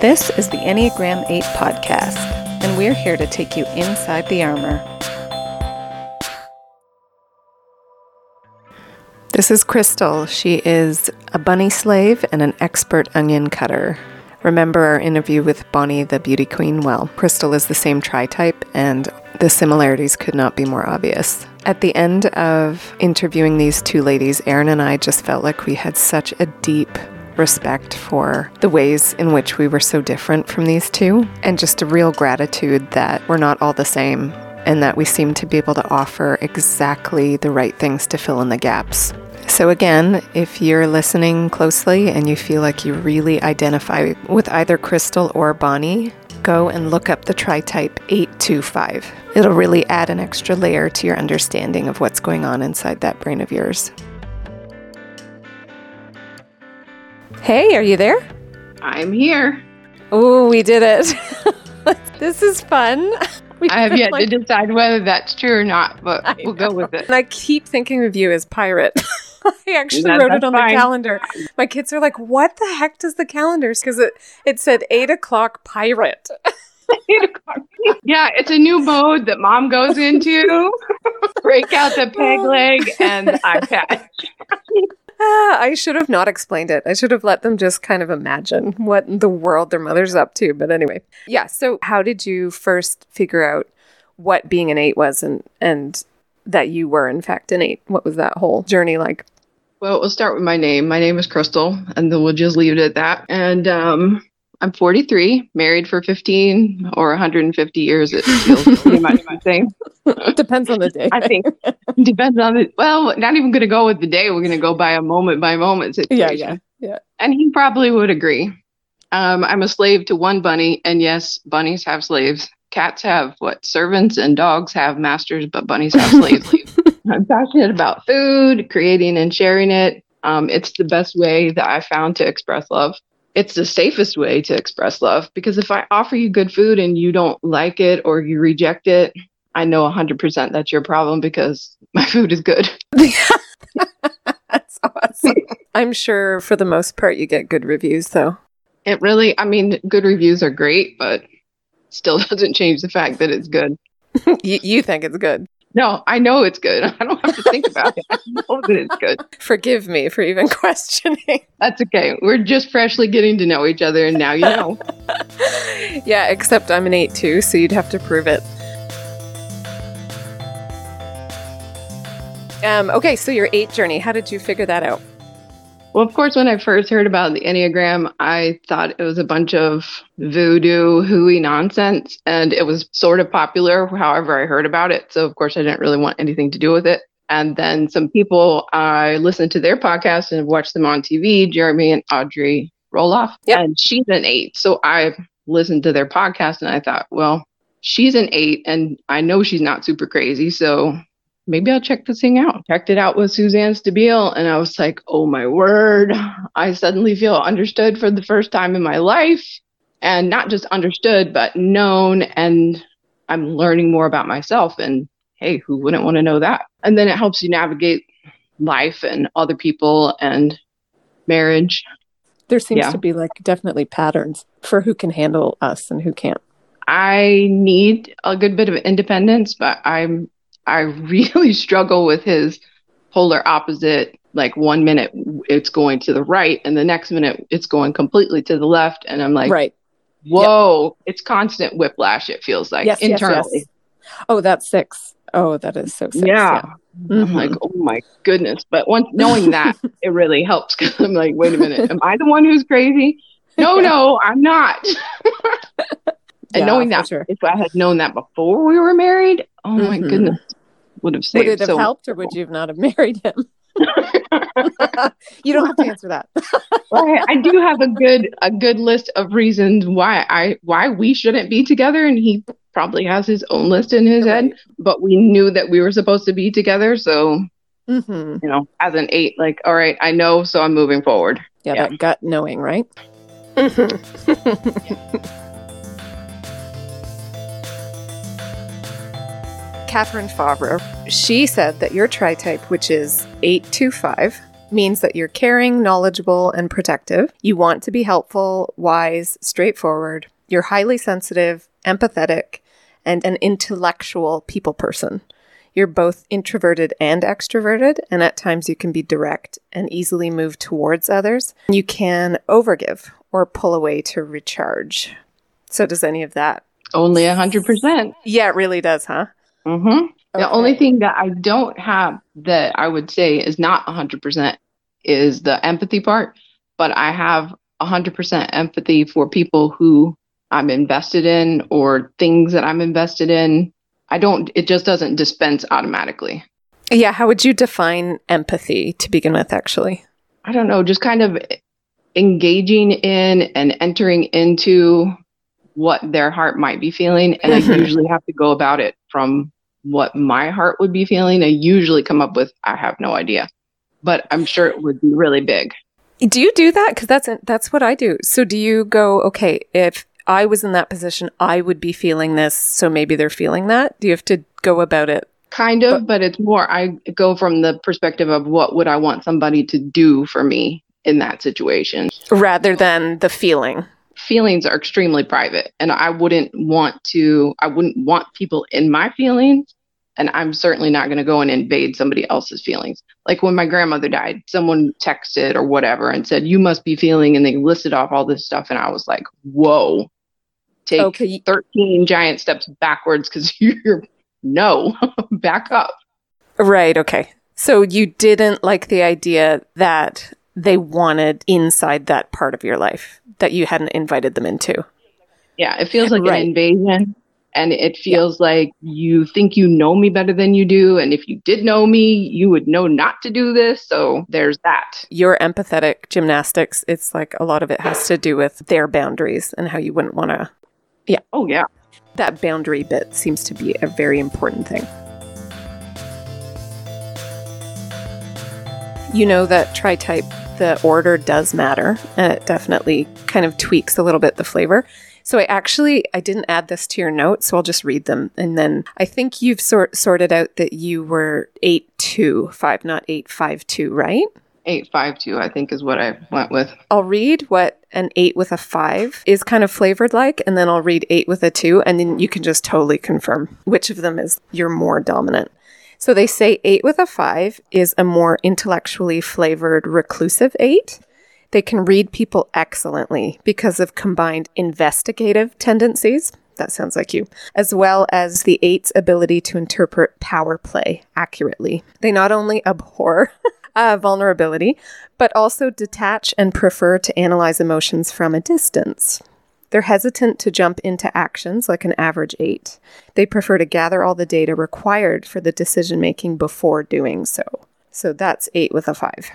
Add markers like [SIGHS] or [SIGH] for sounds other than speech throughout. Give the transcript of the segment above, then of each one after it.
This is the Enneagram 8 podcast, and we're here to take you inside the armor. This is Crystal. She is a bunny slave and an expert onion cutter. Remember our interview with Bonnie, the beauty queen? Well, Crystal is the same tri type, and the similarities could not be more obvious. At the end of interviewing these two ladies, Eryn and I just felt like we had such a deep respect for the ways in which we were so different from these two, and just a real gratitude that we're not all the same and that we seem to be able to offer exactly the right things to fill in the gaps. So, again, if you're listening closely and you feel like you really identify with either Crystal or Bonnie, go and look up the tri type 825. It'll really add an extra layer to your understanding of what's going on inside that brain of yours. Hey, are you there? I'm here. Oh, we did it. [LAUGHS] this is fun. [LAUGHS] We I have yet like- to decide whether that's true or not, but I we'll go with it. And I keep thinking of you as pirate. [LAUGHS] I actually That- wrote it on fine. the calendar. My kids are like, "What the heck does the calendar?" Because it it said eight o'clock pirate. yeah, it's a new mode that mom goes into. Break out the peg leg and the iPad. Ah, [SIGHS] I should have not explained it. I should have let them just kind of imagine what in the world their mother's up to. But anyway, yeah. So, how did you first figure out what being an eight was, and and that you were in fact an eight? What was that whole journey like? Well, we'll start with my name. My name is Crystal, and then we'll just leave it at that. And um, I'm 43, married for 15 or 150 years. It feels pretty much the same. Depends on the day. I think depends on the. Well, not even going to go with the day. We're going to go by a moment by moment situation. Yeah, yeah, yeah. And he probably would agree. Um, I'm a slave to one bunny, and yes, bunnies have slaves. Cats have what? Servants, and dogs have masters, but bunnies have slaves. [LAUGHS] I'm passionate about food, creating and sharing it. Um, it's the best way that I found to express love. It's the safest way to express love because if I offer you good food and you don't like it or you reject it, I know 100% that's your problem because [LAUGHS] my food is good. [LAUGHS] That's awesome. I'm sure for the most part you get good reviews though. It really, I mean, good reviews are great, but still [LAUGHS] doesn't change the fact that it's good. you, you think it's good. No, I know it's good. [LAUGHS] I don't have to think about it. I know that it's good. [LAUGHS] Forgive me for even [LAUGHS] questioning. That's okay. We're just freshly getting to know each other, and now you know. yeah, except I'm an 8 too, so you'd have to prove it. Um, okay, so your 8 journey, how did you figure that out? Well, of course, when I first heard about the Enneagram, I thought it was a bunch of voodoo, hooey nonsense, and it was sort of popular, however, I heard about it. So, of course, I didn't really want anything to do with it. And then some people, I listened to their podcast and watched them on TV, Jeremy and Audrey Roloff, Yep. and she's an eight. So I listened to their podcast and I thought, well, she's an eight, and I know she's not super crazy. So maybe I'll check this thing out. Checked it out with Suzanne Stabile, and I was like, oh my word, I suddenly feel understood for the first time in my life. And not just understood, but known. And I'm learning more about myself. And hey, who wouldn't want to know that? And then it helps you navigate life and other people and marriage. There seems Yeah. to be like definitely patterns for who can handle us and who can't. I need a good bit of independence, but I'm I really [LAUGHS] struggle with his polar opposite. Like one minute it's going to the right, and the next minute it's going completely to the left, and I'm like, right. whoa! It's constant whiplash. It feels like Yes, yes, internally. yes. Oh, that's six. Oh, that is so six. Yeah. I'm Mhm. like, oh my goodness! But once knowing that, [LAUGHS] it really helps because I'm like, wait a minute, am I the one who's crazy? No, [LAUGHS] no, I'm not. Yeah, and knowing that, sure. if I had known that before we were married, oh my Mhm. goodness, would have Would saved it have so helped or would you have not have married him? [LAUGHS] [LAUGHS] you don't have to answer that. [LAUGHS] Well, I, I do have a good a good list of reasons why I why we shouldn't be together, and he probably has his own list in his head. But we knew that we were supposed to be together, so hmm you know, as an eight, like, all right, I know, so I'm moving forward. Yeah, Yeah. that gut knowing, right? Katherine Fauvre, she said that your tri type, which is 825, means that you're caring, knowledgeable, and protective. You want to be helpful, wise, straightforward. You're highly sensitive, empathetic, and an intellectual people person. You're both introverted and extroverted, and at times you can be direct and easily move towards others. You can overgive or pull away to recharge. So, does any of that? Only 100%. Yeah, it really does, huh? Mm-hmm. The only thing that I don't have that I would say is not 100% is the empathy part, but I have 100% empathy for people who I'm invested in or things that I'm invested in. I don't, it just doesn't dispense automatically. Yeah, how would you define empathy to begin with, actually? I don't know, just kind of engaging in and entering into what their heart might be feeling. And I Mhm. usually have to go about it from what my heart would be feeling. I usually come up with, I have no idea, but I'm sure it would be really big. Do you do that? Because that's that's what I do. So do you go, okay, if I was in that position, I would be feeling this, so maybe they're feeling that? Do you have to go about it? Kind of, but it's more, I go from the perspective of what would I want somebody to do for me in that situation. Rather than the feeling. Feelings are extremely private, and I wouldn't want to, I wouldn't want people in my feelings. And I'm certainly not going to go and invade somebody else's feelings. Like when my grandmother died, someone texted or whatever and said, You must be feeling, and they listed off all this stuff. And I was like, Whoa, take Okay. 13 giant steps backwards because [LAUGHS] you're no, [LAUGHS] back up. Right, okay. So you didn't like the idea that they wanted inside that part of your life that you hadn't invited them into. Yeah, it feels like Right. an invasion. And it feels like you think you know me better than you do. And if you did know me, you would know not to do this. So there's that. Your empathetic gymnastics, it's like a lot of it has to do with their boundaries and how you wouldn't want to. Yeah. Oh, yeah. That boundary bit seems to be a very important thing. You know that tri type, the order does matter, and it definitely kind of tweaks a little bit the flavor. So I actually I didn't add this to your notes, so I'll just read them, and then I think you've sort sorted out that you were eight two five, not eight five two, right? 852, I think, is what I went with. I'll read what an eight with a five is kind of flavored like, and then I'll read eight with a two, and then you can just totally confirm which of them is your more dominant. So they say eight with a five is a more intellectually flavored reclusive eight. They can read people excellently because of combined investigative tendencies. That sounds like you, as well as the eight's ability to interpret power play accurately. They not only abhor [LAUGHS] uh, vulnerability, but also detach and prefer to analyze emotions from a distance. They're hesitant to jump into actions like an average eight. They prefer to gather all the data required for the decision making before doing so. So that's eight with a five.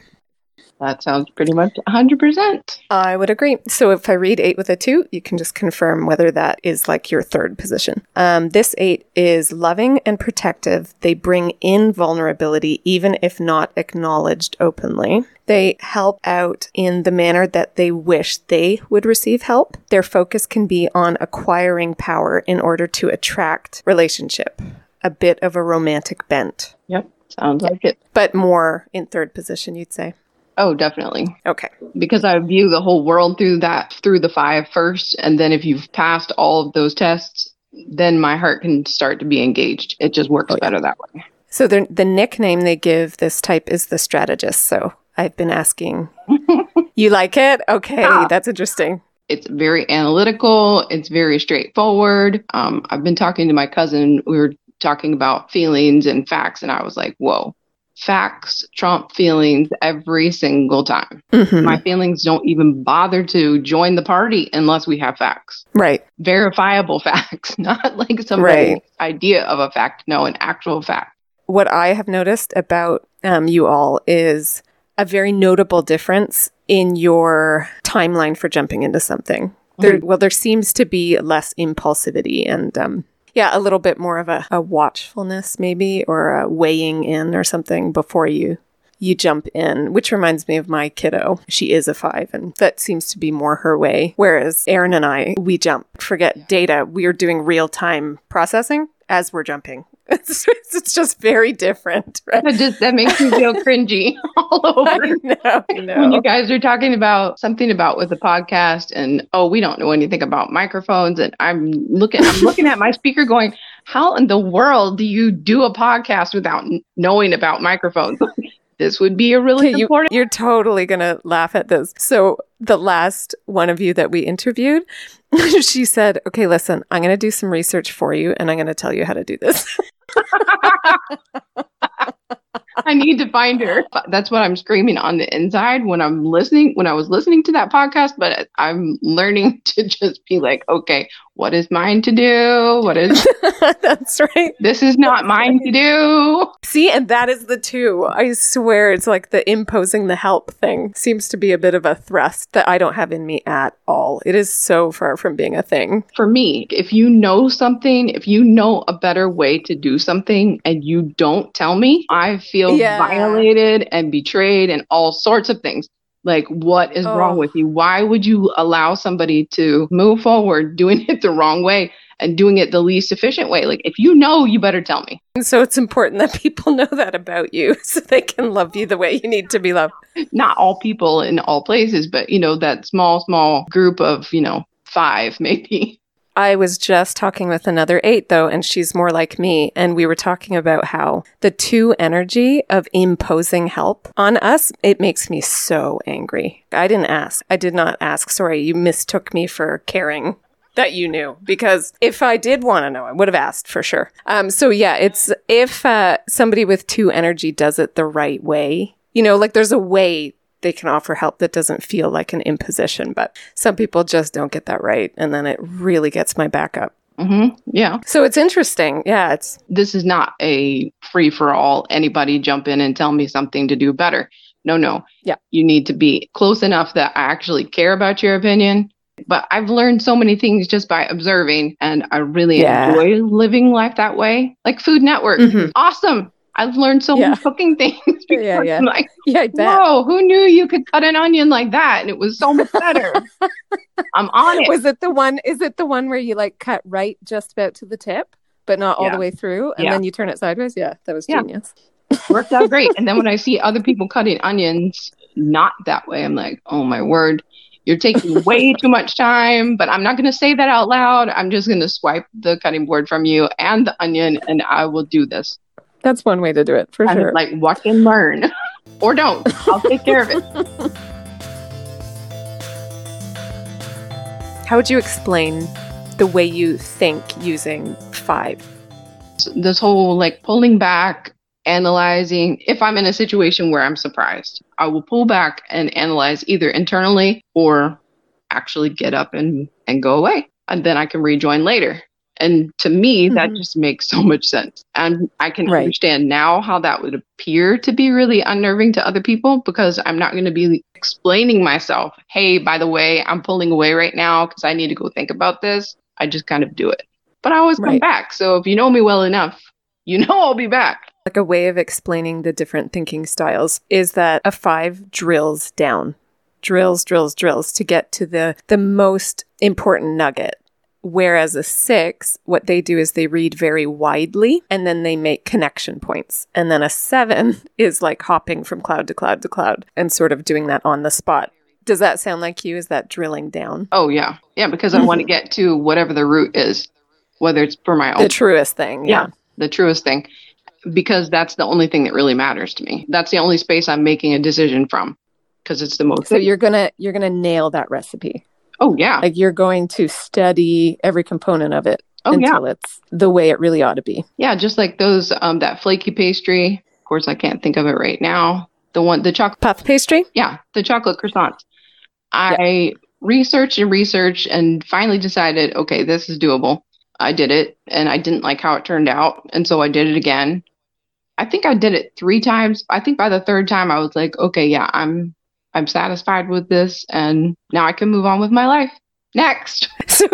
That sounds pretty much 100%. I would agree. So if I read eight with a two, you can just confirm whether that is like your third position. Um, this eight is loving and protective. They bring in vulnerability, even if not acknowledged openly. They help out in the manner that they wish they would receive help. Their focus can be on acquiring power in order to attract relationship, a bit of a romantic bent, Yep. Sounds like it. but more in third position, you'd say. Oh, definitely. Okay. Because I view the whole world through that, through the five first. And then if you've passed all of those tests, then my heart can start to be engaged. It just works Oh, yeah. better that way. So the the nickname they give this type is the strategist. So I've been asking. [LAUGHS] you like it? Okay, that's interesting. It's very analytical. It's very straightforward. Um, I've been talking to my cousin. We were talking about feelings and facts, and I was like, whoa, facts trump feelings every single time. Mhm. My feelings don't even bother to join the party unless we have facts. right. Verifiable [LAUGHS] facts, not like somebody's Right. idea of a fact. No, an actual fact. What I have noticed about um, you all is a very notable difference in your timeline for jumping into something. There, well, there seems to be less impulsivity and um, yeah, a little bit more of a, a watchfulness maybe or a weighing in or something before you you jump in, which reminds me of my kiddo. She is a five, and that seems to be more her way. Whereas Eryn and I, we jump, forget data. We are doing real time processing as we're jumping. [LAUGHS] It's, it's just very different, [LAUGHS] right? That just that makes me feel cringy [LAUGHS] all over. Know, When you guys are talking about something about with the podcast and oh we don't know anything about microphones and I'm looking I'm looking at my speaker going how in the world do you do a podcast without knowing about microphones? this would be a really Okay, you, important you're totally gonna laugh at this. So the last one of you that we interviewed, she said, "Okay, listen, I'm gonna do some research for you, and I'm gonna tell you how to do this." I need to find her. That's what I'm screaming on the inside when I'm listening, when I was listening to that podcast. But I'm learning [LAUGHS] to just be like, okay, what is mine to do? What is, [LAUGHS] That's right. this is not mine to do. See, and that is the two. I swear, it's like the imposing the help thing seems to be a bit of a thrust that I don't have in me at all. It is so far from being a thing. For me, if you know something, if you know a better way to do something and you don't tell me, I feel Yeah. violated and betrayed and all sorts of things. Like, what is Oh. wrong with oh. you? Why would you allow somebody to move forward [LAUGHS] doing it the wrong way and doing it the least efficient way? Like, if you know, you better tell me. And so it's important that [LAUGHS] people know that about you [LAUGHS] so they can love you the way you need to be loved. Not all people in all places, but, you know, that small, small group of, you know, five maybe. I was just talking with another eight though, and she's more like me. And we were talking about how the two energy of imposing help on us, it makes me so angry. I didn't ask. I did not ask. Sorry, you mistook me for caring that you knew because if I did want to know, I would have asked for sure. Um, so yeah, it's if uh, somebody with two energy does it the right way, you know, like there's a way they can offer help that doesn't feel like an imposition, but some people just don't get that right. And then it really gets my back up. hmm Yeah. So it's interesting. Yeah, it's this is not a free for all. Anybody jump in and tell me something to do better. No, no. Yeah. You need to be close enough that I actually care about your opinion. But I've learned so many things just by observing, and I really Yeah. enjoy living life that way. Like Food Network, Mhm. awesome. I've learned so Yeah. many cooking [LAUGHS] things. Yeah, yeah. I'm like, [LAUGHS] yeah, I bet. whoa, who knew you could cut an onion like that? And it was so much better. [LAUGHS] I'm on it. Was it the one? Is it the one where you like cut right just about to the tip, but not all Yeah. the way through, and Yeah. then you turn it sideways? Yeah, that was genius. worked out great. And then when I see other people cutting onions not that way, I'm like, oh my word, you're taking way too much time. But I'm not going to say that out loud. I'm just going to swipe the cutting board from you and the onion, and I will do this. That's one way to do it for And sure. like, watch and learn, [LAUGHS] or don't. I'll take care of it. [LAUGHS] How would you explain the way you think using five? This whole like pulling back, analyzing. If I'm in a situation where I'm surprised, I will pull back and analyze either internally or actually get up and, and go away. And then I can rejoin later. And to me, that Mhm. just makes so much sense. And I can Right. understand now how that would appear to be really unnerving to other people because I'm not going to be explaining myself. Hey, by the way, I'm pulling away right now because I need to go think about this. I just kind of do it. But I always come back. So if you know me well enough, you know I'll be back. Like a way of explaining the different thinking styles is that a five drills down, drills, drills, drills to get to the the most important nugget. Whereas a six, what they do is they read very widely and then they make connection points. And then a seven [LAUGHS] is like hopping from cloud to cloud to cloud and sort of doing that on the spot. Does that sound like you? Is that drilling down? Oh, yeah. Yeah, because I want to get to whatever the root is, whether it's for my [LAUGHS] own The truest thing. Yeah. yeah, the truest thing, because that's the only thing that really matters to me. That's the only space I'm making a decision from, because it's the most. So you're gonna you're gonna nail that recipe. Oh yeah, Like you're going to study every component of it oh yeah, until it's the way it really ought to be. yeah. Just like those, um, that flaky pastry. Of course, I can't think of it right now. The one, the chocolate. Puff pastry? Yeah, the chocolate croissants. I researched and researched and finally decided, okay, this is doable. I did it and I didn't like how it turned out. And so I did it again. I think I did it three times. I think by the third time I was like, okay, yeah, I'm I'm satisfied with this and now I can move on with my life. Next. [LAUGHS] So,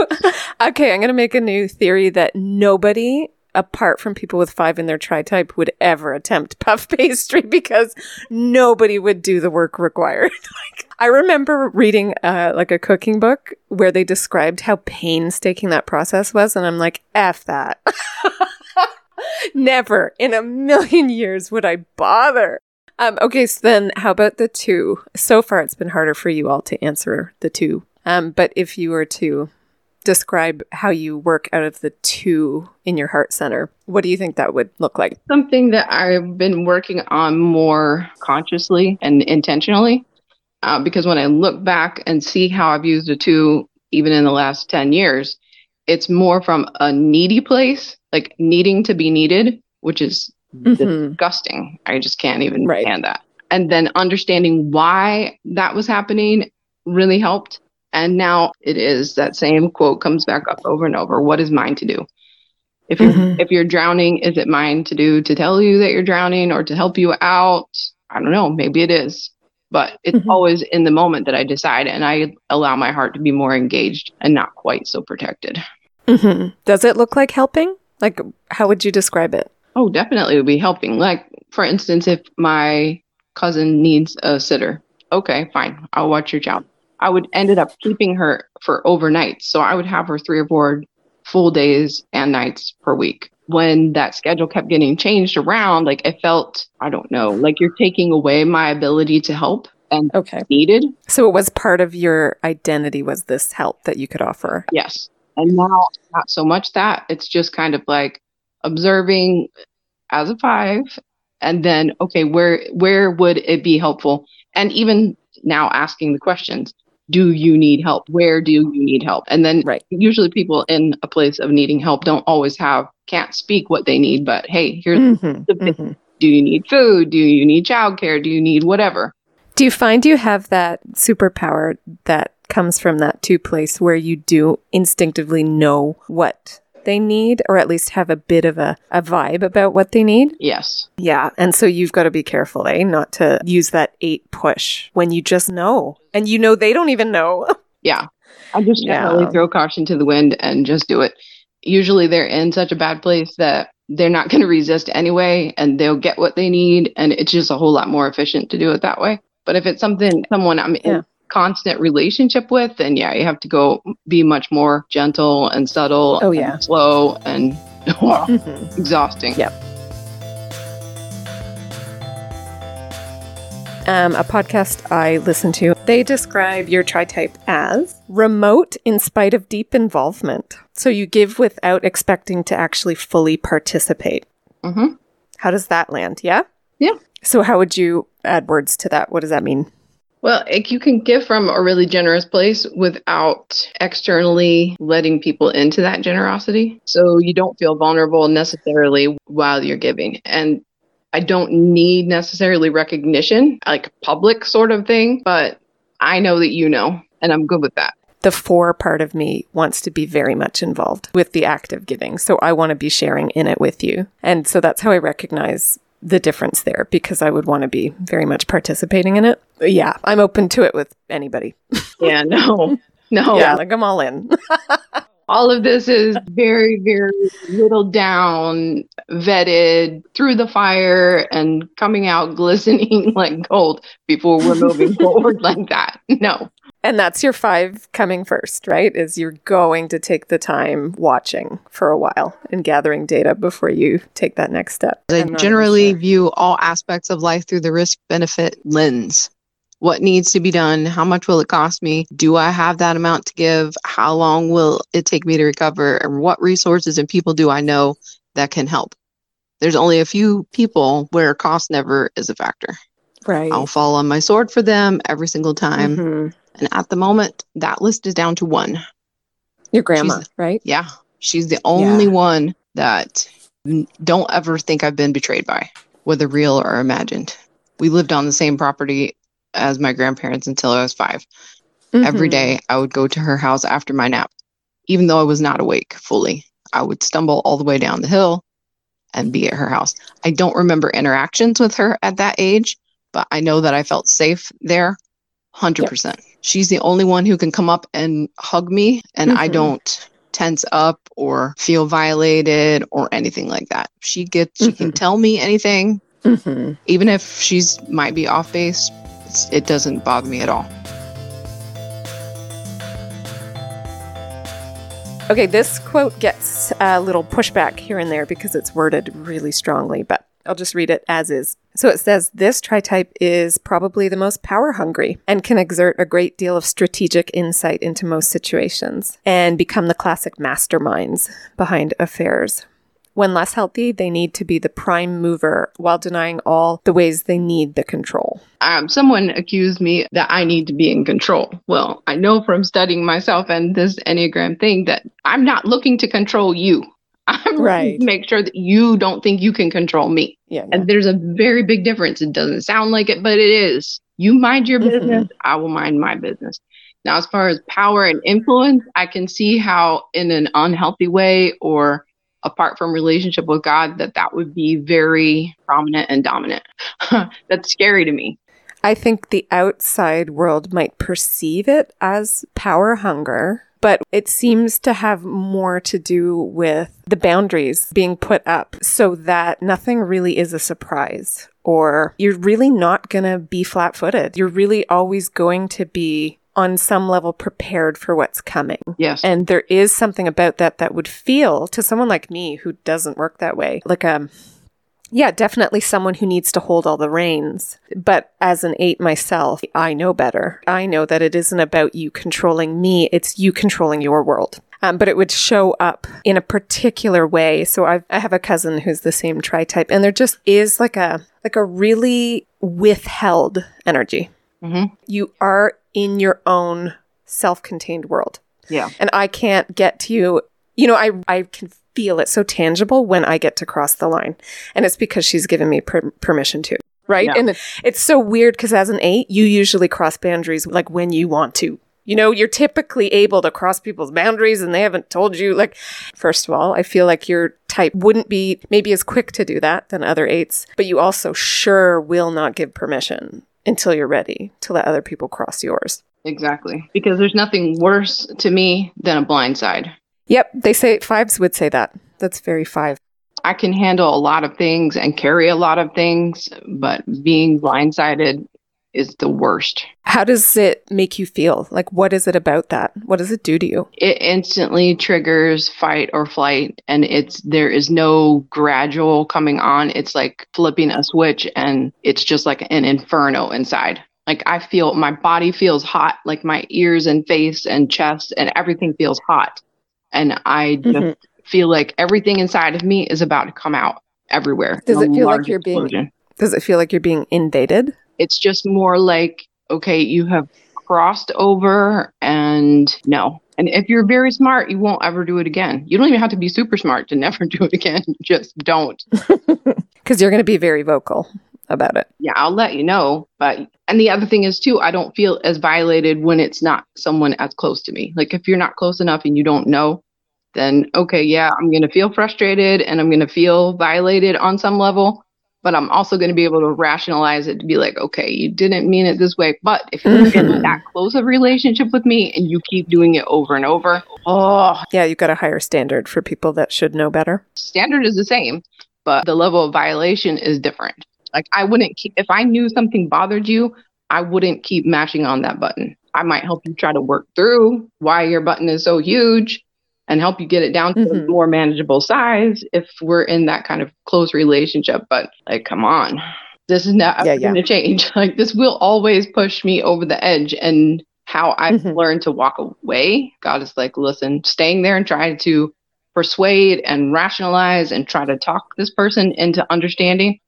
okay, I'm going to make a new theory that nobody apart from people with five in their tri type would ever attempt puff pastry [LAUGHS] because nobody would do the work required. [LAUGHS] like, I remember reading uh, like a cooking book where they described how painstaking that process was, and I'm like, F that. Never in a million years would I bother. Um, okay, so then how about the two? So far, it's been harder for you all to answer the two. Um, but if you were to describe how you work out of the two in your heart center, what do you think that would look like? Something that I've been working on more consciously and intentionally. Uh, because when I look back and see how I've used the two, even in the last 10 years, it's more from a needy place, like needing to be needed, which is Mhm. disgusting. I just can't even Right. stand that. And then understanding why that was happening really helped. And now it is that same quote comes back up over and over. What is mine to do? If you're Mhm. if you're drowning, is it mine to do to tell you that you're drowning or to help you out? I don't know. Maybe it is. But it's Mhm. always in the moment that I decide and I allow my heart to be more engaged and not quite so protected. hmm Does it look like helping? Like, how would you describe it? Oh, definitely would be helping. Like, for instance, if my cousin needs a sitter, okay, fine, I'll watch your child. I would ended up keeping her for overnight, so I would have her three or four full days and nights per week. When that schedule kept getting changed around, like I felt, I don't know, like you're taking away my ability to help and Okay. needed. So it was part of your identity was this help that you could offer. Yes. And now not so much that. It's just kind of like observing as a five and then okay, where where would it be helpful? And even now asking the questions, do you need help? Where do you need help? And then Right. usually people in a place of needing help don't always have can't speak what they need, but hey, here's Mhm, the mhm. do you need food? Do you need childcare? Do you need whatever? Do you find you have that superpower that comes from that two place where you do instinctively know what they need, or at least have a bit of a, a vibe about what they need? Yes. Yeah. And so you've got to be careful, eh? Not to use that eight push when you just know. And you know they don't even know. [LAUGHS] Yeah. I just Yeah. generally throw caution to the wind and just do it. Usually they're in such a bad place that they're not going to resist anyway and they'll get what they need. And it's just a whole lot more efficient to do it that way. But if it's something, someone I'm Yeah. Constant relationship with, then yeah, you have to go be much more gentle and subtle. Oh, and yeah. slow and [LAUGHS] Mhm. exhausting. Yeah. um, a podcast I listen to, they describe your tri type as remote in spite of deep involvement. So you give without expecting to actually fully participate. hmm How does that land? Yeah? Yeah. So, how would you add words to that? What does that mean? Well, like you can give from a really generous place without externally letting people into that generosity. So you don't feel vulnerable necessarily while you're giving. And I don't need necessarily recognition, like public sort of thing, but I know that you know, and I'm good with that. The four part of me wants to be very much involved with the act of giving. So, I want to be sharing in it with you. And so that's how I recognize the difference there because I would want to be very much participating in it. But yeah, I'm open to it with anybody. [LAUGHS] Yeah, no, no. Yeah, like I'm all in. [LAUGHS] All of this is very, very whittled down, vetted through the fire and coming out glistening [LAUGHS] like gold before we're moving forward like that. No. And that's your five coming first, right? Is you're going to take the time watching for a while and gathering data before you take that next step. I generally sure. view all aspects of life through the risk benefit lens. What needs to be done? How much will it cost me? Do I have that amount to give? How long will it take me to recover? And what resources and people do I know that can help? There's only a few people where cost never is a factor. right. I'll fall on my sword for them every single time. Mhm. And at the moment, that list is down to one. Your grandma, She's- right? Yeah. She's the only one that don't ever think I've been betrayed by, whether real or imagined. We lived on the same property as my grandparents until I was 5 Every Mhm. day I would go to her house after my nap, even though I was not awake fully. I would stumble all the way down the hill and be at her house. I don't remember interactions with her at that age, but I know that I felt safe there 100%. She's the only one who can come up and hug me, and I Mhm. don't tense up or feel violated or anything like that. She gets she can Mhm. tell me anything, Mhm. even if she's might be off base. It's, it doesn't bother me at all. Okay, this quote gets a little pushback here and there because it's worded really strongly, but I'll just read it as is. So it says this tri type is probably the most power hungry and can exert a great deal of strategic insight into most situations and become the classic masterminds behind affairs. When less healthy, they need to be the prime mover while denying all the ways they need the control. Um, someone accused me that I need to be in control. Well, I know from studying myself and this Enneagram thing that I'm not looking to control you. I'm [LAUGHS] right. to make sure that you don't think you can control me. Yeah, And there's a very big difference. It doesn't sound like it, but it is. You mind your mm-hmm. business, mm-hmm. I will mind my business. Now, as far as power and influence, I can see how in an unhealthy way or apart from relationship with God that that would be very prominent and dominant. [LAUGHS] That's scary to me. I think the outside world might perceive it as power hunger, but it seems to have more to do with the boundaries being put up so that nothing really is a surprise or you're really not going to be flat footed. You're really always going to be on some level prepared for what's coming. Yes. And there is something about that that would feel to someone like me who doesn't work that way, like a um, yeah, definitely someone who needs to hold all the reins. But as an eight myself, I know better. I know that it isn't about you controlling me, it's you controlling your world. Um, but it would show up in a particular way. So I've, I have a cousin who's the same tri type, and there just is like a like a really withheld energy. Mm-hmm. You are in your own self-contained world. Yeah. And I can't get to you. You know, I I can feel it so tangible when I get to cross the line. And it's because she's given me per- permission to. Right? And it's so weird because as an 8, you usually cross boundaries like when you want to. You know, you're typically able to cross people's boundaries and they haven't told you. Like, first of all, I feel like your type wouldn't be maybe as quick to do that than other eights, but you also sure will not give permission until you're ready to let other people cross yours. Exactly. Because there's nothing worse to me than a blind side. Yep. They say fives would say that. That's very five. I can handle a lot of things and carry a lot of things, but being blindsided is the worst. How does it make you feel? Like, what is it about that? What does it do to you? It instantly triggers fight or flight, and it's there is no gradual coming on. It's like flipping a switch, and it's just like an inferno inside. Like, I feel my body feels hot, like my ears and face and chest and everything feels hot. And I just mm-hmm. feel like everything inside of me is about to come out everywhere. Does it feel like you're explosion. being? Does it feel like you're being invaded? It's just more like, okay, you have crossed over and no. And if you're very smart, you won't ever do it again. You don't even have to be super smart to never [LAUGHS] do it again. Just don't. [LAUGHS] Because you're going to be very vocal about it. Yeah, I'll let you know. But, and the other thing is, too, I don't feel as violated when it's not someone as close to me. Like, if you're not close enough and you don't know, then okay, yeah, I'm going to feel frustrated and I'm going to feel violated on some level but I'm also going to be able to rationalize it to be like, okay, you didn't mean it this way. But if you're mm-hmm. in that close of relationship with me and you keep doing it over and over, oh. Yeah, you've got a higher standard for people that should know better. Standard is the same, but the level of violation is different. Like, I wouldn't keep, if I knew something bothered you, I wouldn't keep mashing on that button. I might help you try to work through why your button is so huge and help you get it down to mm-hmm. a more manageable size if we're in that kind of close relationship. But like, come on, this is not yeah, going to change. [LAUGHS] Like, this will always push me over the edge. And how I've mm-hmm. learned to walk away, God is like, listen, staying there and trying to persuade and rationalize and try to talk this person into understanding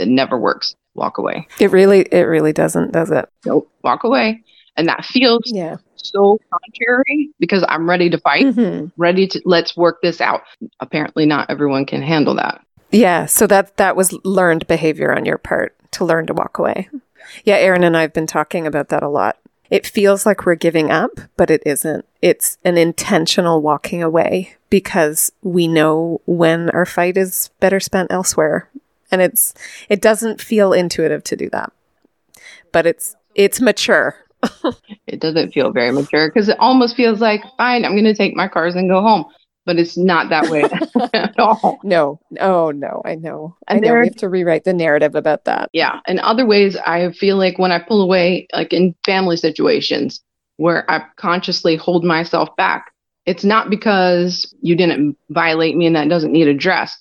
that never works. Walk away. It really, it really doesn't, does it? Nope. Walk away. And that feels yeah so contrary because I'm ready to fight, mm-hmm. ready to let's work this out. Apparently, not everyone can handle that. Yeah, so that that was learned behavior on your part to learn to walk away. Yeah, Eryn and I have been talking about that a lot. It feels like we're giving up, but it isn't. It's an intentional walking away because we know when our fight is better spent elsewhere. And it's it doesn't feel intuitive to do that. But it's it's mature it doesn't feel very mature because it almost feels like, fine, I'm going to take my cars and go home. But it's not that way [LAUGHS] at all. No, oh no, I know. I and know. we have to rewrite the narrative about that. Yeah. In other ways, I feel like when I pull away, like in family situations where I consciously hold myself back, It's not because you didn't violate me and that doesn't need addressed.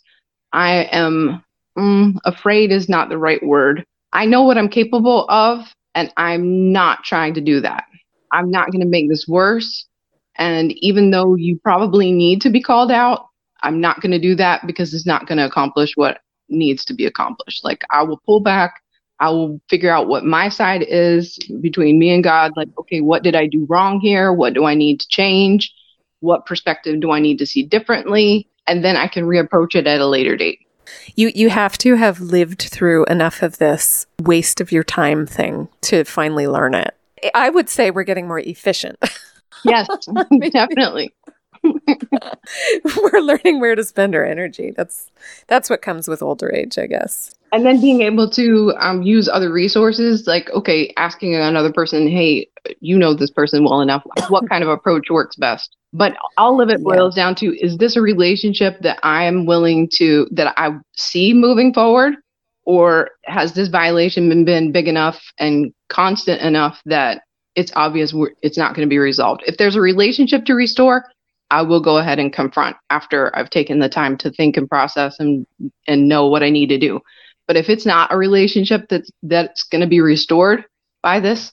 I am mm, afraid is not the right word. I know what I'm capable of, and I'm not trying to do that. I'm not going to make this worse. And even though you probably need to be called out, I'm not going to do that because it's not going to accomplish what needs to be accomplished. Like, I will pull back. I will figure out what my side is between me and God. Like, okay, what did I do wrong here? What do I need to change? What perspective do I need to see differently? And then I can reapproach it at a later date. You you have to have lived through enough of this waste of your time thing to finally learn it. I would say we're getting more efficient. [LAUGHS] Yes, [LAUGHS] definitely. we're learning where to spend our energy. That's that's what comes with older age, I guess. And then being able to um, use other resources, like okay, asking another person, "Hey, you know this person well enough. What kind of approach works best?" But all of it boils yeah. down to: is this a relationship that I am willing to that I see moving forward, or has this violation been, been big enough and constant enough that it's obvious it's not going to be resolved? If there's a relationship to restore, I will go ahead and confront after I've taken the time to think and process and and know what I need to do. But if it's not a relationship that's that's going to be restored by this,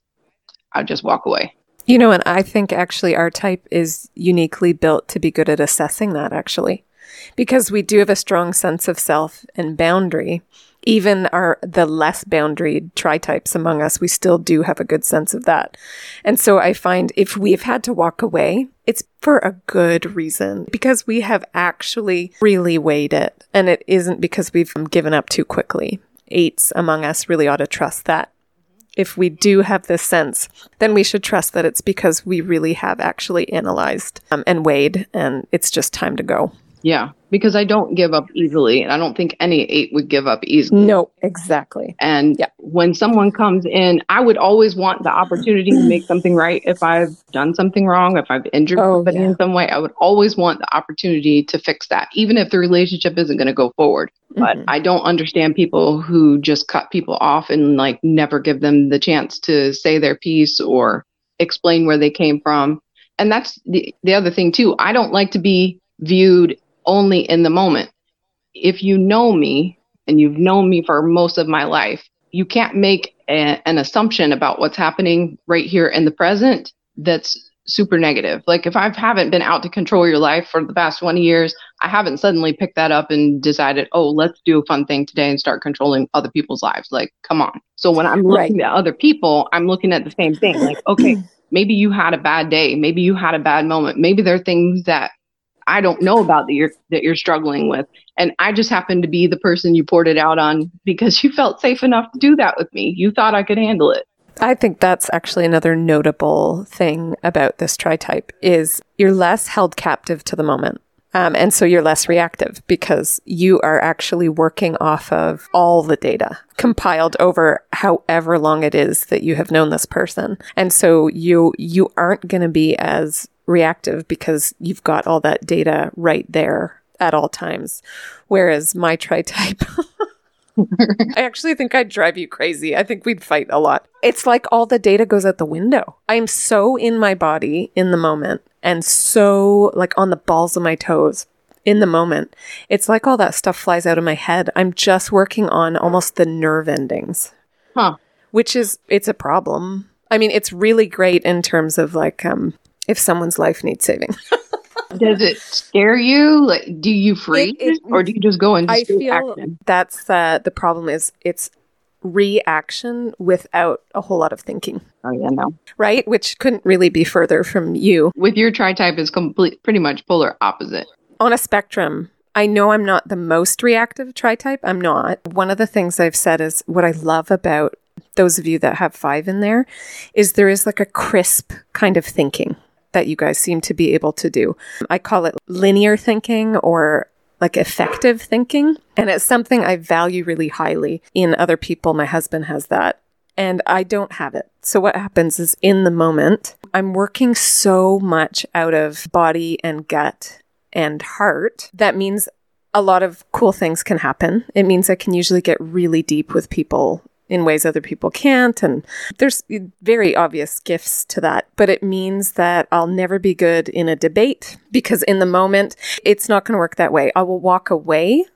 I'll just walk away. You know, and I think actually our type is uniquely built to be good at assessing that actually. Because we do have a strong sense of self and boundary even our the less boundaried tri types among us, we still do have a good sense of that. And so I find if we've had to walk away, it's for a good reason because we have actually really weighed it. And it isn't because we've given up too quickly. Eights among us really ought to trust that. If we do have this sense, then we should trust that it's because we really have actually analyzed um, and weighed, and it's just time to go. Yeah, because I don't give up easily, and I don't think any eight would give up easily. No, exactly. And yeah. when someone comes in, I would always want the opportunity to make something right. If I've done something wrong, if I've injured oh, somebody yeah. in some way, I would always want the opportunity to fix that, even if the relationship isn't going to go forward. Mm-hmm. But I don't understand people who just cut people off and like never give them the chance to say their piece or explain where they came from. And that's the the other thing too. I don't like to be viewed only in the moment. If you know me and you've known me for most of my life, you can't make a, an assumption about what's happening right here in the present that's super negative. Like if I haven't been out to control your life for the past 20 years, I haven't suddenly picked that up and decided, oh, let's do a fun thing today and start controlling other people's lives. Like, come on. So when I'm looking right. at other people, I'm looking at the same thing. Like, okay, [CLEARS THROAT] maybe you had a bad day. Maybe you had a bad moment. Maybe there are things that I don't know about that you're that you're struggling with. And I just happened to be the person you poured it out on because you felt safe enough to do that with me. You thought I could handle it. I think that's actually another notable thing about this tri type is you're less held captive to the moment. Um, and so you're less reactive because you are actually working off of all the data compiled over however long it is that you have known this person. And so you, you aren't going to be as reactive because you've got all that data right there at all times. Whereas my tri type, [LAUGHS] I actually think I'd drive you crazy. I think we'd fight a lot. It's like all the data goes out the window. I'm so in my body in the moment and so like on the balls of my toes in the moment. It's like all that stuff flies out of my head. I'm just working on almost the nerve endings. Huh. Which is it's a problem. I mean, it's really great in terms of like um if someone's life needs saving. [LAUGHS] Does it scare you? Like, do you freeze, it, it, or do you just go into I feel action? That's uh, the problem. Is it's reaction without a whole lot of thinking. Oh yeah, no. Right, which couldn't really be further from you. With your tri type is complete, pretty much polar opposite. On a spectrum, I know I'm not the most reactive tri type. I'm not. One of the things I've said is what I love about those of you that have five in there is there is like a crisp kind of thinking that you guys seem to be able to do. I call it linear thinking or like effective thinking. And it's something I value really highly in other people. My husband has that. And I don't have it. So, what happens is in the moment, I'm working so much out of body and gut and heart. That means a lot of cool things can happen. It means I can usually get really deep with people in ways other people can't. And there's very obvious gifts to that. But it means that I'll never be good in a debate because in the moment, it's not going to work that way. I will walk away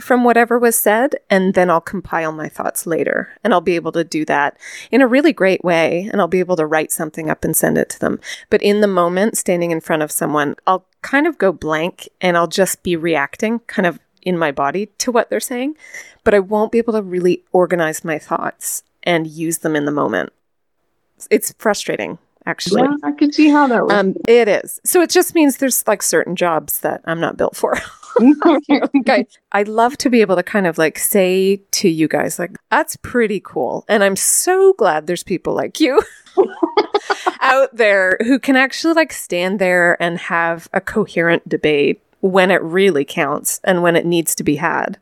from whatever was said and then I'll compile my thoughts later and I'll be able to do that in a really great way and I'll be able to write something up and send it to them. But in the moment, standing in front of someone, I'll kind of go blank and I'll just be reacting kind of in my body to what they're saying, but I won't be able to really organize my thoughts and use them in the moment. It's frustrating, actually. Yeah, I could see how that was. Um, it is. So it just means there's like certain jobs that I'm not built for. [LAUGHS] okay. I'd love to be able to kind of like say to you guys, like, that's pretty cool. And I'm so glad there's people like you [LAUGHS] out there who can actually like stand there and have a coherent debate when it really counts and when it needs to be had.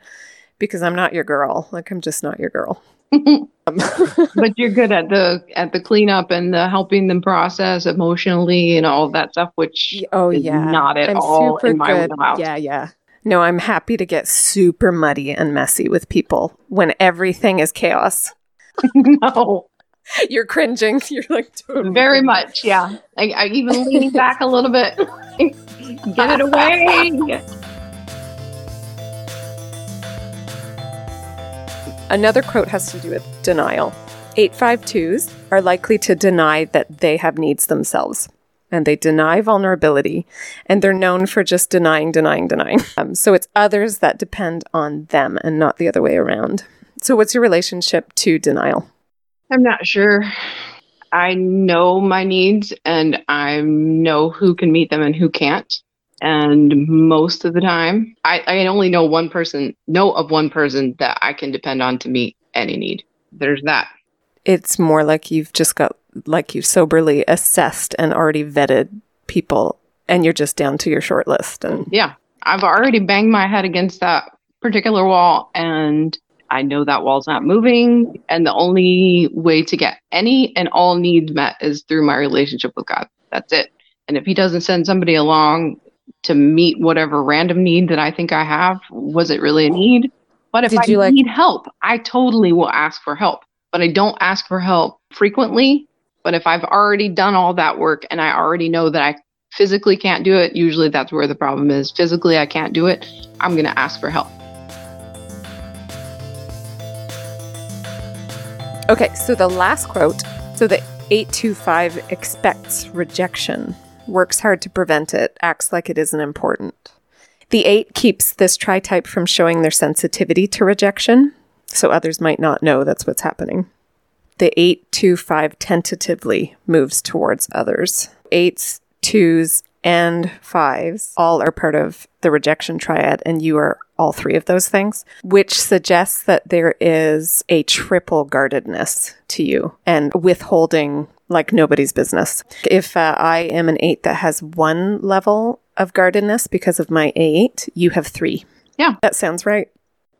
Because I'm not your girl. Like, I'm just not your girl. [LAUGHS] but you're good at the at the cleanup and the helping them process emotionally and all that stuff, which oh is yeah, not at I'm all super in my good. wheelhouse. Yeah, yeah. No, I'm happy to get super muddy and messy with people when everything is chaos. [LAUGHS] no, [LAUGHS] You're cringing. You're like totally very much. Yeah, I, I even leaning back a little bit. Get it away. Another quote has to do with denial. 852s are likely to deny that they have needs themselves. And they deny vulnerability, and they're known for just denying, denying, denying. Um, so it's others that depend on them and not the other way around. So, what's your relationship to denial? I'm not sure. I know my needs and I know who can meet them and who can't. And most of the time, I, I only know one person, know of one person that I can depend on to meet any need. There's that. It's more like you've just got, like you've soberly assessed and already vetted people, and you're just down to your short list. And Yeah. I've already banged my head against that particular wall and I know that wall's not moving. And the only way to get any and all needs met is through my relationship with God. That's it. And if He doesn't send somebody along to meet whatever random need that I think I have, was it really a need? But if Did I you, like- need help, I totally will ask for help. But I don't ask for help frequently. But if I've already done all that work and I already know that I physically can't do it, usually that's where the problem is. Physically, I can't do it. I'm going to ask for help. Okay, so the last quote so the 825 expects rejection, works hard to prevent it, acts like it isn't important. The 8 keeps this tri type from showing their sensitivity to rejection, so others might not know that's what's happening. The 825 tentatively moves towards others. 8s, 2s, and 5s all are part of the rejection triad, and you are all three of those things, which suggests that there is a triple guardedness to you and withholding like nobody's business. If uh, I am an eight that has one level of guardedness because of my eight, you have three. Yeah. That sounds right.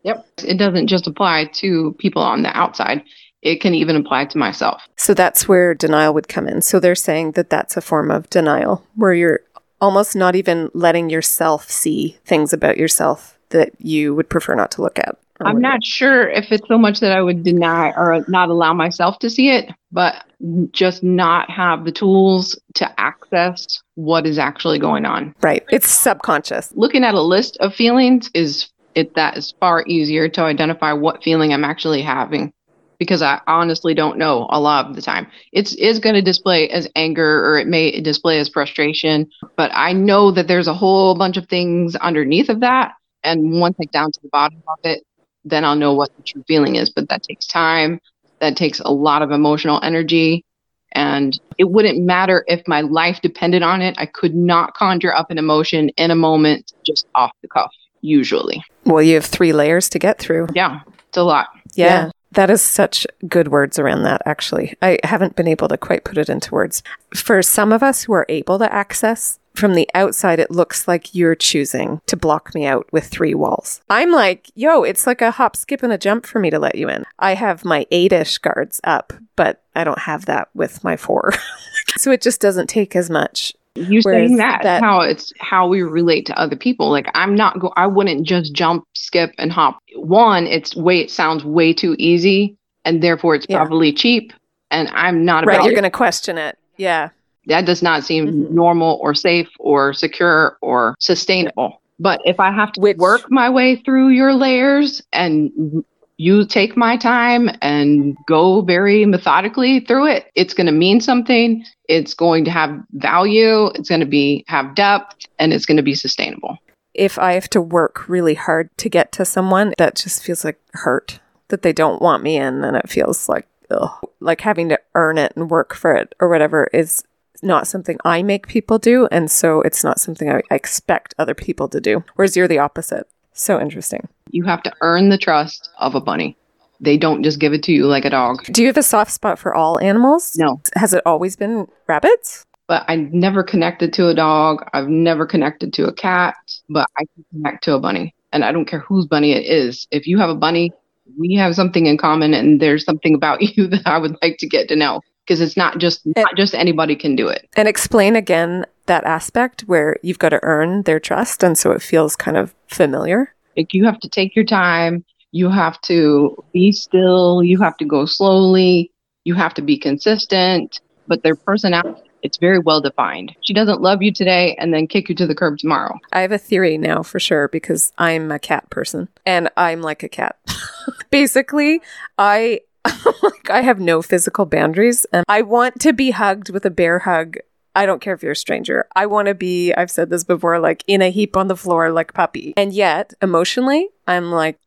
Yep. It doesn't just apply to people on the outside, it can even apply to myself. So that's where denial would come in. So they're saying that that's a form of denial where you're almost not even letting yourself see things about yourself that you would prefer not to look at. I'm not sure if it's so much that I would deny or not allow myself to see it, but just not have the tools to access what is actually going on. right. It's subconscious. Looking at a list of feelings is it that is far easier to identify what feeling I'm actually having because I honestly don't know a lot of the time. It's is going to display as anger or it may display as frustration, but I know that there's a whole bunch of things underneath of that and once I get down to the bottom of it, then I'll know what the true feeling is, but that takes time. That takes a lot of emotional energy and it wouldn't matter if my life depended on it. I could not conjure up an emotion in a moment just off the cuff usually. Well, you have three layers to get through. Yeah, it's a lot. Yeah. Yeah. That is such good words around that, actually. I haven't been able to quite put it into words. For some of us who are able to access, from the outside, it looks like you're choosing to block me out with three walls. I'm like, yo, it's like a hop, skip, and a jump for me to let you in. I have my eight ish guards up, but I don't have that with my four. [LAUGHS] so it just doesn't take as much. You Whereas saying that, that- how it's how we relate to other people. Like I'm not go I wouldn't just jump, skip and hop. One, it's way it sounds way too easy and therefore it's Yeah. probably cheap. And I'm not Right. about You're going to question it. Yeah. that does not seem Mhm. normal or safe or secure or sustainable. But if I have to Which- work my way through your layers and you take my time and go very methodically through it, it's going to mean something. It's going to have value. It's going to be have depth and it's going to be sustainable. If I have to work really hard to get to someone, that just feels like hurt that they don't want me in. And it feels like, ugh, like having to earn it and work for it or whatever is not something I make people do. And so it's not something I I expect other people to do. Whereas you're the opposite. So interesting. You have to earn the trust of a bunny. They don't just give it to you like a dog. Do you have a soft spot for all animals? No. Has it always been rabbits? but I never connected to a dog. I've never connected to a cat, but I can connect to a bunny. And I don't care whose bunny it is. If you have a bunny, we have something in common and there's something about [LAUGHS] you that I would like to get to know because it's not just not just anybody can do it. And explain again that aspect where you've got to earn their trust. And so it feels kind of familiar. Like you have to take your time, you have to be still, you have to go slowly, you have to be consistent, but their personality it's very well defined. She doesn't love you today and then kick you to the curb tomorrow. I have a theory now for sure because I'm a cat person and I'm like a cat. [LAUGHS] Basically, I [LAUGHS] like I have no physical boundaries and I want to be hugged with a bear hug. I don't care if you're a stranger. I want to be, I've said this before, like in a heap on the floor like puppy. And yet, emotionally, I'm like,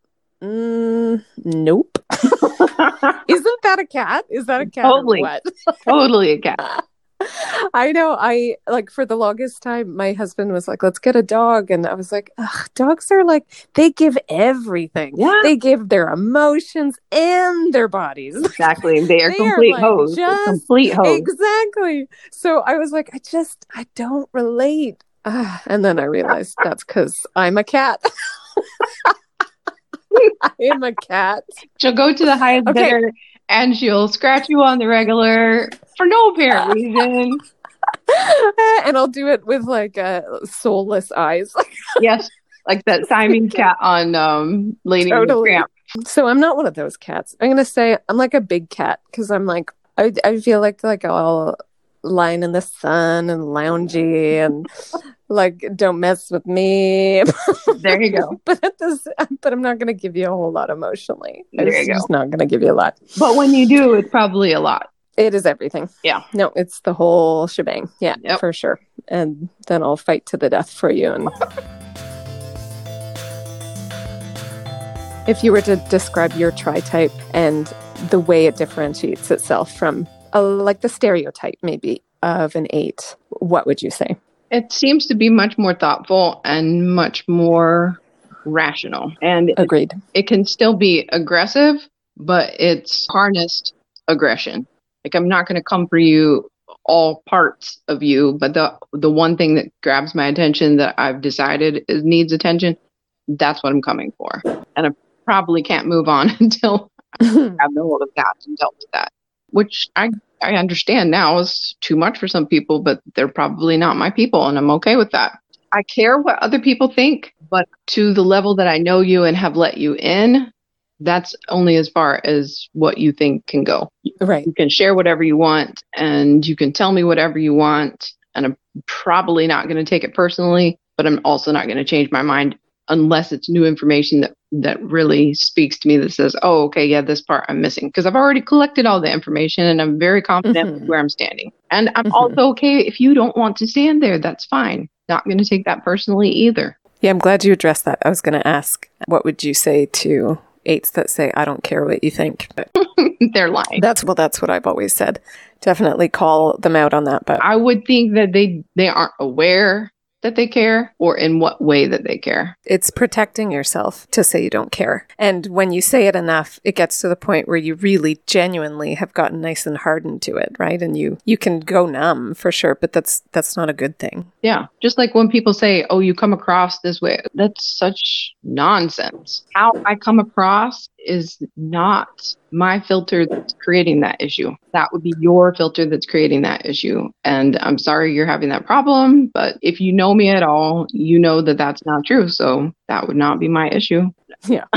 mm, nope. [LAUGHS] Isn't that a cat? Is that a cat? or Totally. what? totally a cat. [LAUGHS] I know. I like for the longest time, my husband was like, let's get a dog. And I was like, Ugh, dogs are like, they give everything. Yeah. They give their emotions and their bodies. [LAUGHS] Exactly. They are They are, complete like, hoes. Just- complete hoes. exactly. So I was like, I just, I don't relate. Ah, and then I realized that's because I'm a cat. [LAUGHS] [LAUGHS] I am a cat. She'll go to the highest Okay. bidder and she'll scratch you on the regular for no apparent [LAUGHS] reason. and I'll do it with like uh, soulless eyes. [LAUGHS] yes. Like that Siamese cat on um Lady Totally. Tramp. So I'm not one of those cats. I'm gonna say I'm like a big cat because I'm like I I feel like like all lying in the sun and loungy and like don't mess with me. [LAUGHS] There you go. but at this, but I'm not gonna give you a whole lot emotionally. There It's you go. just not gonna give you a lot. But when you do, it's probably a lot. It is everything. Yeah. No, it's the whole shebang. Yeah, Yep. for sure. And then I'll fight to the death for you. And if you were to describe your tri type and the way it differentiates itself from a, like the stereotype maybe of an eight, what would you say? It seems to be much more thoughtful and much more rational. And it, Agreed. it can still be aggressive, but it's harnessed aggression. Like I'm not going to come for you all parts of you, but the the one thing that grabs my attention that I've decided is needs attention, that's what I'm coming for. And I probably can't move on [LAUGHS] until I [LAUGHS] have the hold of that and dealt with that. Which I I understand now is too much for some people, but they're probably not my people and I'm okay with that. I care what other people think, but to the level that I know you and have let you in, that's only as far as what you think can go. right. You can share whatever you want and you can tell me whatever you want. And I'm probably not going to take it personally, but I'm also not going to change my mind unless it's new information that, that really speaks to me that says, oh, okay, yeah, this part I'm missing. Because I've already collected all the information and I'm very confident Mhm. where I'm standing. And I'm Mhm. also okay if you don't want to stand there, that's fine. Not going to take that personally either. Yeah, I'm glad you addressed that. I was going to ask, what would you say to eights that say, I don't care what you think? But [LAUGHS] They're lying. that's, well, that's what I've always said. Definitely call them out on that. But I would think that they they aren't aware that they care or in what way that they care. it's protecting yourself to say you don't care. And when you say it enough, it gets to the point where you really genuinely have gotten nice and hardened to it, right? And you you can go numb for sure, but that's that's not a good thing. Yeah. Just like when people say, oh, you come across this way, that's such nonsense. How I come across is not my filter that's creating that issue. That would be your filter that's creating that issue. And I'm sorry you're having that problem, but if you know me at all, you know that that's not true. So that would not be my issue. Do [LAUGHS]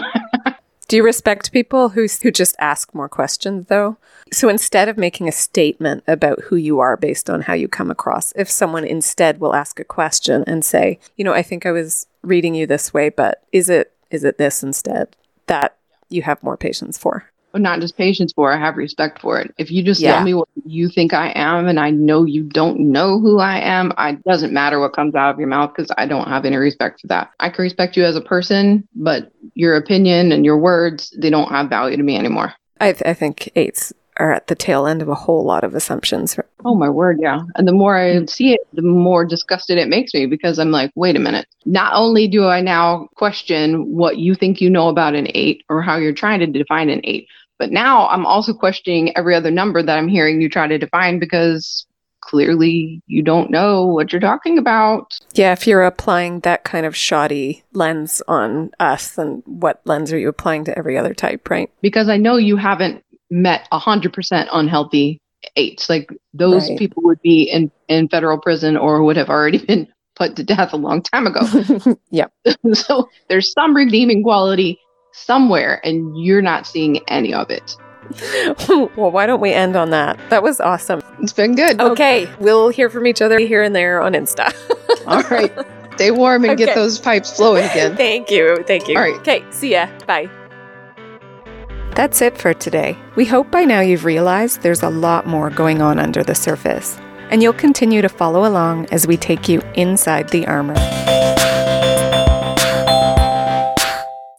Do you respect people who, who just ask more questions, though? So instead of making a statement about who you are based on how you come across, if someone instead will ask a question and say, you know, I think I was reading you this way, but is it is it this instead? That you have more patience for. not just patience for, I have respect for it. If you just Yeah. tell me what you think I am and I know you don't know who I am, it doesn't matter what comes out of your mouth because I don't have any respect for that. I can respect you as a person, but your opinion and your words, they don't have value to me anymore. I, th- I think eights are at the tail end of a whole lot of assumptions. Oh my word, yeah. And the more I mm. see it, the more disgusted it makes me because I'm like, wait a minute. Not only do I now question what you think you know about an eight or how you're trying to define an eight, but now I'm also questioning every other number that I'm hearing you try to define because clearly you don't know what you're talking about. Yeah, if you're applying that kind of shoddy lens on us, then what lens are you applying to every other type, right? Because I know you haven't met 100% unhealthy eights. Like those Right. people would be in, in federal prison or would have already [LAUGHS] been put to death a long time ago. [LAUGHS] yep. [LAUGHS] so there's some redeeming quality somewhere and you're not seeing any of it. well, why don't we end on that? That was awesome. It's been good. Okay, we'll hear from each other here and there on Insta. All right. Stay warm and Okay. get those pipes flowing again. Thank you. Thank you. All right. Okay, see ya. Bye. That's it for today. We hope by now you've realized there's a lot more going on under the surface, and you'll continue to follow along as we take you inside the armor.